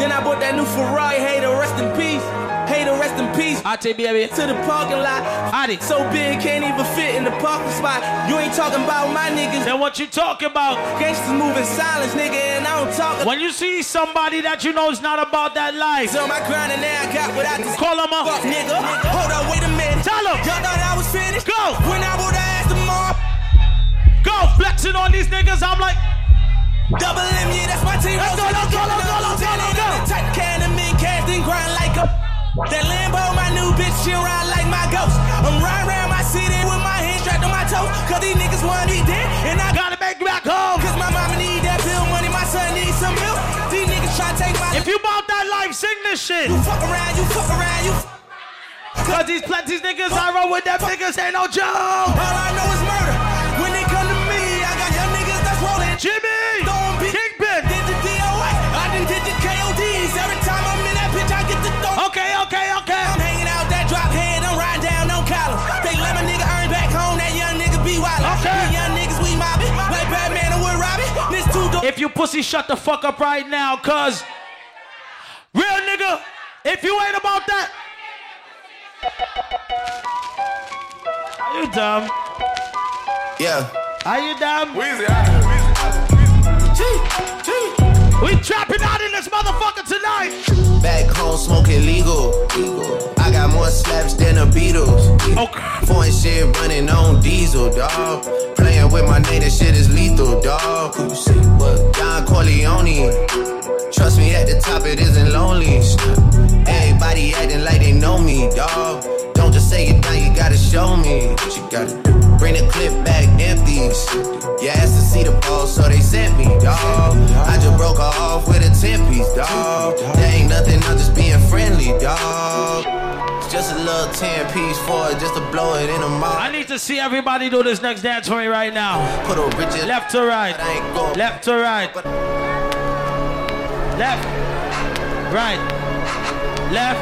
Then I bought that new Ferrari, hater, rest in peace. Hater, rest in peace. Hottie, baby. To the parking lot. Hottie. So big, can't even fit in the parking spot. You ain't talking about my niggas. Then what you talking about? Gangsters move in silence, nigga, and I don't talk When you see somebody that you know is not about that life, So my grind and now I got what I just call them fuck, up. nigga. Hold up, wait a minute. Tell 'em. Y'all thought I was finished? Go. When I would ask them all. Go flexing on these niggas. I'm like, Double M, yeah, that's my team. Let's go, let's go, let's go, let's go, let's go. Type can and me and grind like a. That Lambo, my new bitch, she ride like my ghost. I'm riding around my city with my hands strapped on my toes. Cause these niggas want to eat dead. And I gotta make it back home. Cause my mama need that bill money, my son needs some milk. These niggas try to take my. if you about that life, sing this shit. You fuck around, you fuck around, you. Cause these plenty niggas I roll with them niggas ain't no joke. All I know is murder. When they come to me, I got young niggas that's rolling. Jimmy, Throwing pussy shut the fuck up right now, cuz. Real nigga, if you ain't about that. Are you dumb? Yeah. Are you dumb? We trapping out in this motherfucker tonight. Back home smoking legal. I got more slaps than the Beatles. Okay. Foreign shit running on diesel, dog. Playing with my name, that shit is lethal, dog. Who say what? Don Corleone. Trust me, at the top it isn't lonely. Everybody acting like they know me, dog. Don't just say it now, you gotta show me what you gotta do. Bring the clip back empty. You asked to see the ball, so they sent me, dog. I just broke her off with a 10 piece, dog. There ain't nothing, I'm just being friendly, dog. It's just a little 10 piece for it, just to blow it in the mouth. I need to see everybody do this next dance for me right now. Put a Richard Left to right. Left to right. Left. Right. Left.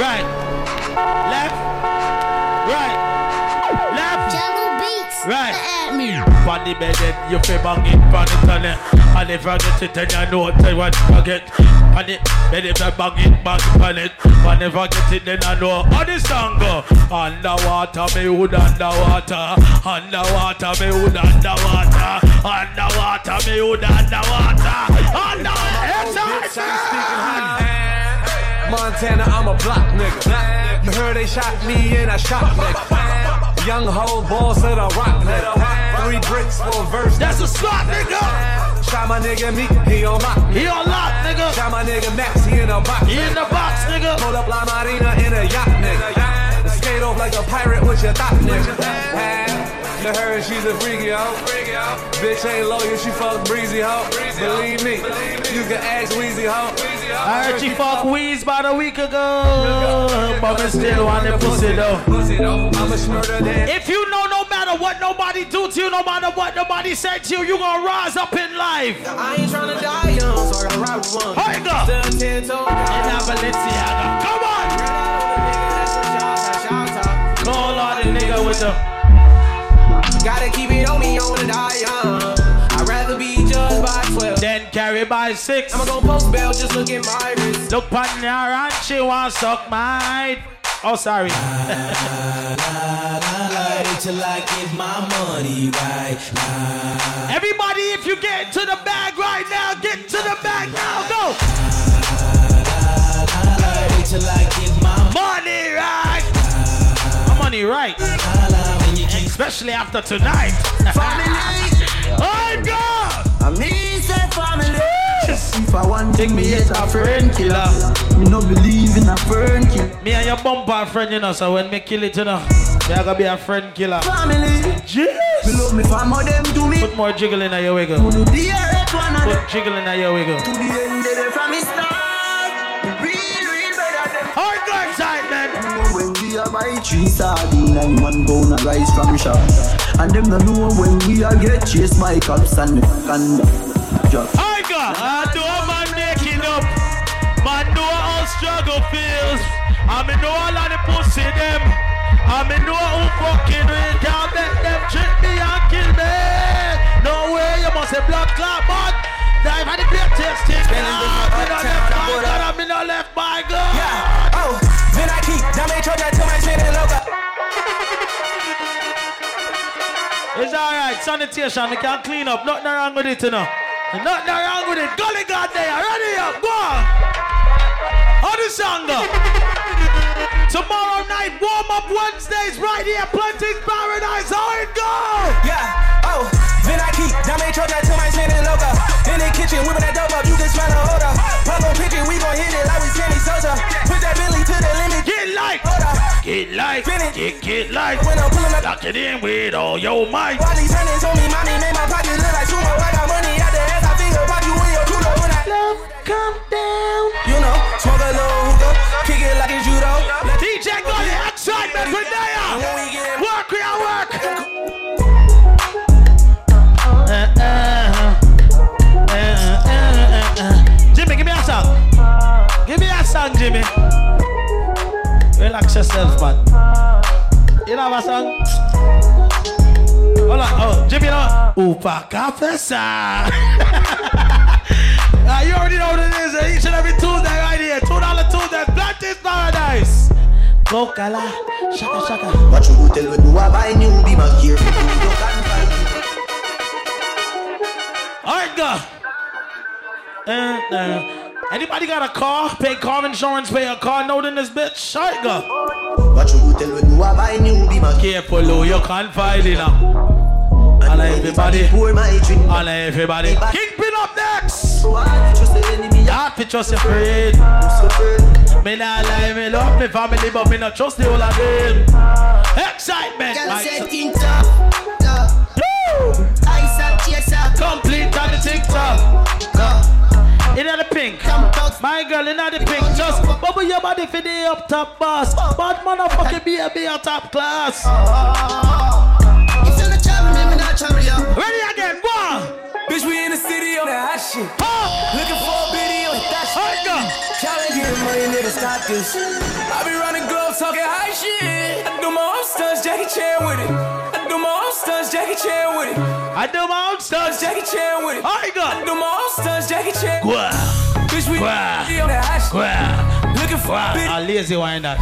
Right. Left. Right. Left. Jungle beats. Right. Uh-uh. At me. On the bed, then you feel bang it, pan it it. And if I get it, then you know what I get. On it, then if I bang it, bang it on it. And I get it, then I know how the song go. Underwater, me wood underwater. Underwater, me wood underwater. Underwater, me wood underwater. Underwater. Montana, I'm a block nigga. You heard they shot me and I shot nigga. Young hoe boss of the rock nigga. Three bricks for a verse. That's a slot nigga. Shot my nigga me, he on lock. He on lock, nigga. Shot my nigga Max, he in a box. He in the box, nigga. Pull up La Marina in a yacht nigga. Skate off like a pirate with your thought nigga. You heard she's a freaky hoe. Bitch ain't loyal, she fuck breezy hoe. Believe me, you can ask Weezy hoe. I heard she fuck Weez about a week ago. But me still want the pussy though. I'm a smurder then. If you know no matter what nobody do to you, no matter what nobody said to you, you gonna rise up in life. I ain't tryna die young, so I gotta ride with one. Here you go. Still ten toes. In Balenciaga. Come on. Call all the nigga with the. Gotta keep it on me, I wanna die young. I'd rather be judged by 12. Then carry by six. I'ma go post bail, just look at my wrist. Look on her and she want suck my. Oh, sorry. la, la, la, la, till I get my money right. Everybody, if you get to the bag right now, get to the bag now. Go. La, la, la, la, till I get my money right. My money right. Especially after tonight. Family, I'm oh, God. I mean, say family. If I want take me as a friend killer. Me no believe in a friend killer. Me and your bumper friend, you know, so when me kill it, you know, me I gotta be a friend killer. Family. Jeez. Me love me family, them to me. Put more jiggle in your wiggle. To the direct one of Put jiggle in your wiggle. Three sardine and one pound of rice from the shop. And them no know when we are get chased by cops and the conduct. I got I do a man making up. Man know how struggle feels. I me know all of the pussy them. I me know who fucking real can't make them trick me and kill me. No way, you must have blood clot, man. Dive had the greatest thing. Me no left by God, I me no left by God. Yeah. Oh, then I keep Dame Georgia till my shit sanitation, we can clean up. Nothing wrong with it, you know. Nothing wrong with it. Gully God there, ready up, go on. How the song go? Tomorrow night, warm up Wednesdays right here, Plenty's Paradise. How it go? Yeah. Then I keep Dame Georgia till my shit is loca. In the kitchen, whipping that dope up, you can smell the odor. Pop on pitch it, we gon' hit it like we Sammy Sosa. Put that Billy to the limit. Get light. Get light. Get, get light. When I'm pulling up, Lock it in with all your might. While these hundreds on me, mommy made my pocket look like sumo. I got money out the ass, I finger pop you in your culo when I love come down. You know, smoke a little hookah, kick it like it's judo. DJ Gully, excitement for Naya. Work, song, Jimmy. Relax yourself, man. You know a song? Hold on. Oh, Jimmy, you know. Upa Confessor. Ah, you already know what it is. eh? Each and every Tuesday right here. Two dollar Tuesday. Plenty's Paradise. Go Kala. Shaka shaka. What you tell when you are buying new be my gear. Alright, go. Uh, uh, anybody got a car? Pay car insurance, pay a car note in this bitch? Go. What you tell when you are buying new be my Careful, Lou, you can't fight it now. And everybody, and everybody. Kingpin up next. Hard to trust your friend. Me not lie, me love me family, but me not trust the whole of them. Excitement, Girl like my girl in the pink. Just bubble your body for the up top boss. Bad motherfucking be a be a top class. If you're not traveling, me not travel you. Ready again, go on. Bitch, we in the city on that hot shit. Looking for a video, hit that shit. Tryna get money, nigga, stop this. I be running gloves, talking high shit. I do my own stunts, Jackie Chan with it. I do my own stunts, Jackie Chan with it. I do my own stunts, Jackie Chan with it. I got. I do my own stunts, Jackie Chan. Gwa. Looking for a Gwa. bitch. A lazy wine that.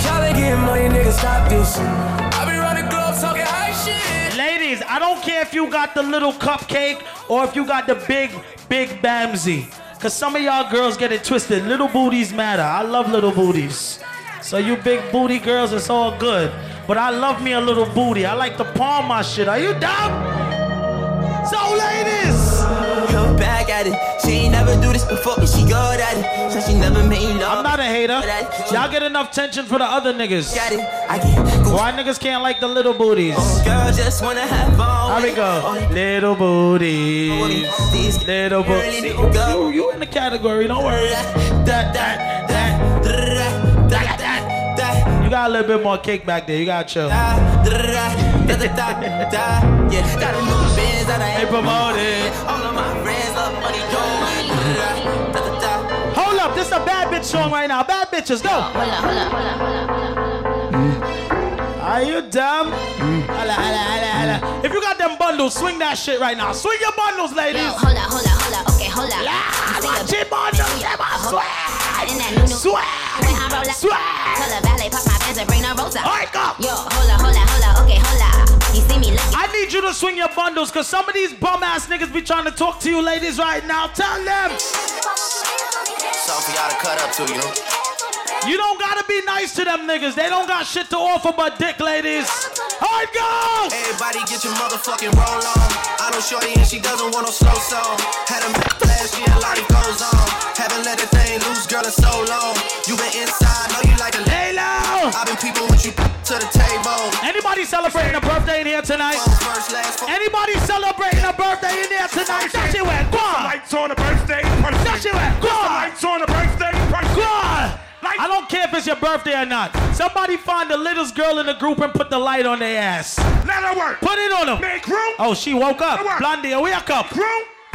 Tryna get money, nigga, stop this. I be running gloves, talking high shit. Ladies, I don't care if you got the little cupcake or if you got the big, big Bamsy. Cause some of y'all girls get it twisted. Little booties matter. I love little booties. So you big booty girls, it's all good. But I love me a little booty. I like to palm my shit. Are you down? So ladies, Come back at it. She ain't never do this before, and she good at it. So she never made love. I'm not a hater. Y'all get enough tension for the other niggas. Got it. I get Why niggas can't like the little booties? Oh, girl, just wanna have fun. Here we go. Little booties. Little booties. You, you in the category, don't worry. That, that, that, that, that, got a little bit more cake back there. You got to chill. Yeah, got a new Benz that I Hey, ain't promote it. All of my friends love money, going. Hold up, this is a bad bitch song right now. Bad bitches, go. Are you dumb? Mm. Holla, holla, holla, holla. Mm. If you got them bundles, swing that shit right now. Swing your bundles, ladies. Hold up, hold up, hold up. To swing your bundles because some of these bum ass niggas be trying to talk to you ladies right now. Tell them. Something for y'all to cut up to, you know? You don't gotta be nice to them niggas. They don't got shit to offer but dick, ladies. Alright, go! Everybody get your motherfucking roll on. I know Shorty and she doesn't want no slow song. Had a last year, of goes on. Haven't let the thing loose, girl, in so long. You been inside, know you like to lay low. I've been people with you to the table. Anybody celebrating a birthday in here tonight? Anybody celebrating a birthday in here tonight? That shit went go. Lights on a birthday. That shit went go. Lights on a birthday. Go on. I don't care if it's your birthday or not. Somebody find the littlest girl in the group and put the light on their ass. Let her work. Put it on them. Make room. Oh, she woke up. Let her work. Blondie, wake up.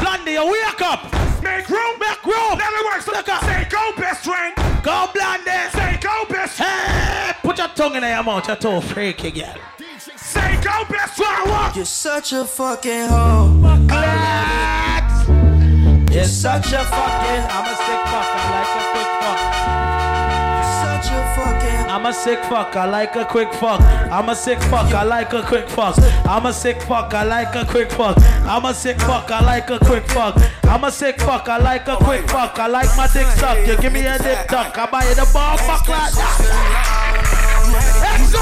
Room. Blondie, wake up. Make room. Make room. Let her work. Look up. Say go, best friend. Go, Blondie. Say go, best friend. Hey, put your tongue in your mouth. You're too freaky, girl. Say go, best friend. You're such a fucking hoe. You're such a fucking. I'm a sick fuck. I like a quick I'm a sick fuck. I like a quick fuck. I'm a sick fuck. I like a quick fuck. I'm a sick fuck. I like a quick fuck. I'm a sick fuck. I like a quick fuck. I'm a sick fuck. I like a quick fuck. I like my dick suck. You give me a dick tuck. I buy you the ball fuck like that. Excitement!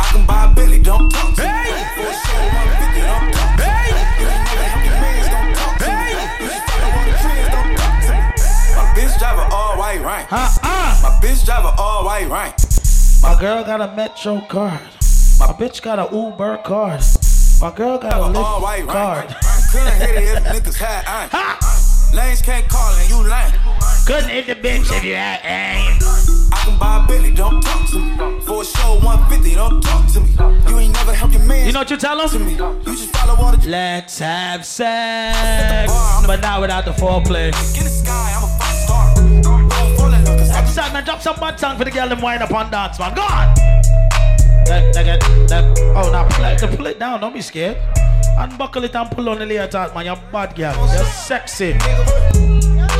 I can buy a Billy, don't talk to me. For a show, 150, don't talk to me. You ain't never help your mans, don't talk to me. You ain't follow all the trends, don't talk to me. My bitch drive a all white rank. Uh-uh. My bitch drive a all white rank. My girl got a Metro card. My bitch got a Uber card. My girl got a All white Lyft rank. card. Couldn't hit it if niggas had iron. Lanes can't call and you lame. Couldn't hit the bitch if you had aim. I can buy a Billy, don't talk to me. For a show, 150, don't talk to me. You ain't never help your man. You know what you tell them? You just follow all the Let's have sex. But not without the foreplay. in the sky, I'm a I Excitement, man. Drop some bad song for the girl them wind up on dance, man. Go on. That, that, that. Oh, now pull it, pull it down. Don't be scared. Unbuckle it and pull on the later, man. You're bad girl. You're sexy.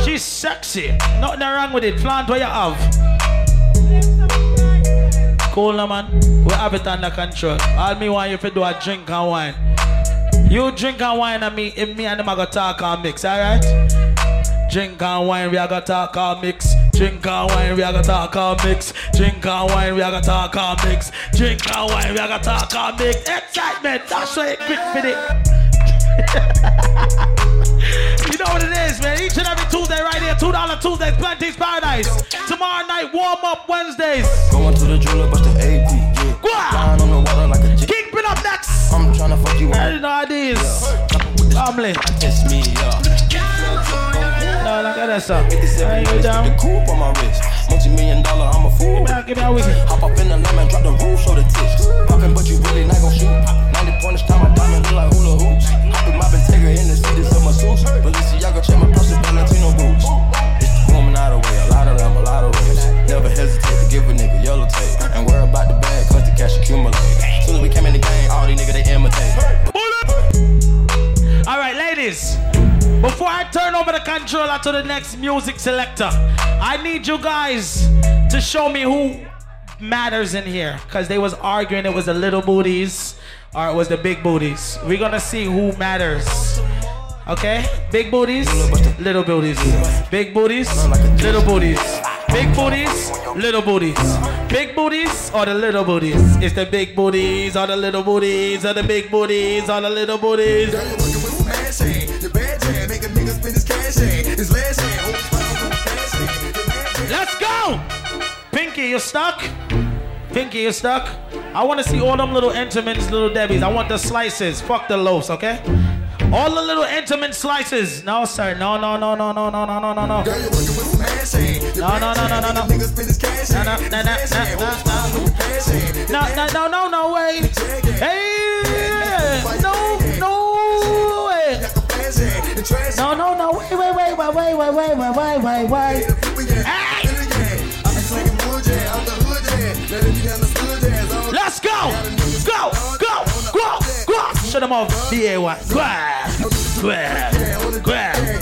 She's sexy. Nothing wrong with it. Flaunt what you have. Cool now, man. We have it under control. All me want you to do a drink and wine. You drink and wine and me, and me and them are gonna talk and mix, alright? Drink and wine, we are gonna talk and mix. Drink and wine, we are gonna talk and mix. Drink and wine, we are gonna talk and mix. Drink and wine, we are gonna talk and mix. Excitement, that's it quick for it. you know what it is, man. Each and every Tuesday right here, two dollar Tuesdays, Plenty's Paradise. Tomorrow night, warm up Wednesdays. Going to the jeweler, bust the AP, yeah. Go Flying on the water like a. Kingpin up next. I'm tryna fuck you I up. know how it is. Family. Test me, yeah. No, look at that stuff. Hey, you down? The coupe on my wrist. Multi-million dollar, I'm a fool. Give me a wiggy. Hop up in the lemon, drop the roof, show the tits. Poppin', but you really not gon' shoot. 90 pointers, time my diamond look like hula hoops. Hoppin' my Bentayga in the city, sell my suits. Balenciaga, check my purse, Valentino boots. It's woman out of way, a lot of them, a lot of ways. Never hesitate to give a nigga controller to the next music selector, I need you guys to show me who matters in here. Because they was arguing it was the little booties or it was the big booties. We're going to see who matters. Okay? Big booties, little booties. Big booties, little booties. Big booties, little booties. Big booties or the little booties? It's the big booties or the little booties or the big booties or the little booties. Let's go! Pinky, you stuck? Pinky, you stuck? I want to see all them little Entenmann's, little Debbie's. I want the slices. Fuck the loaves, okay? All the little Entenmann slices. No, sir. No, no, no, no, no, no, no, no, no, no. No, no, no, no, no, no. No, no, no, no, no, no. No, no, no, no, no way. Hey, no, no way. No, no, no, wait, wait, wait, wait, wait, wait, wait, wait, wait, wait, wait. Let's go! Go! Go! Go! Go! Shut them off. B-A-Y. Grab! Grab! Grab!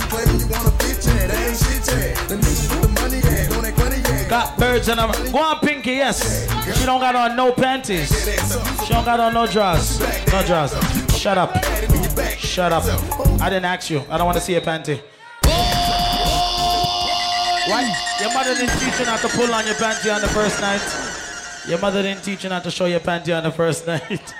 Got birds and them. Go on, Pinky, yes. She don't got on no panties. She don't got on no drawers. No drawers. Shut up. Shut up. I didn't ask you. I don't want to see a panty. Oh! What? Your mother didn't teach you not to pull on your panty on the first night. Your mother didn't teach you not to show your panty on the first night.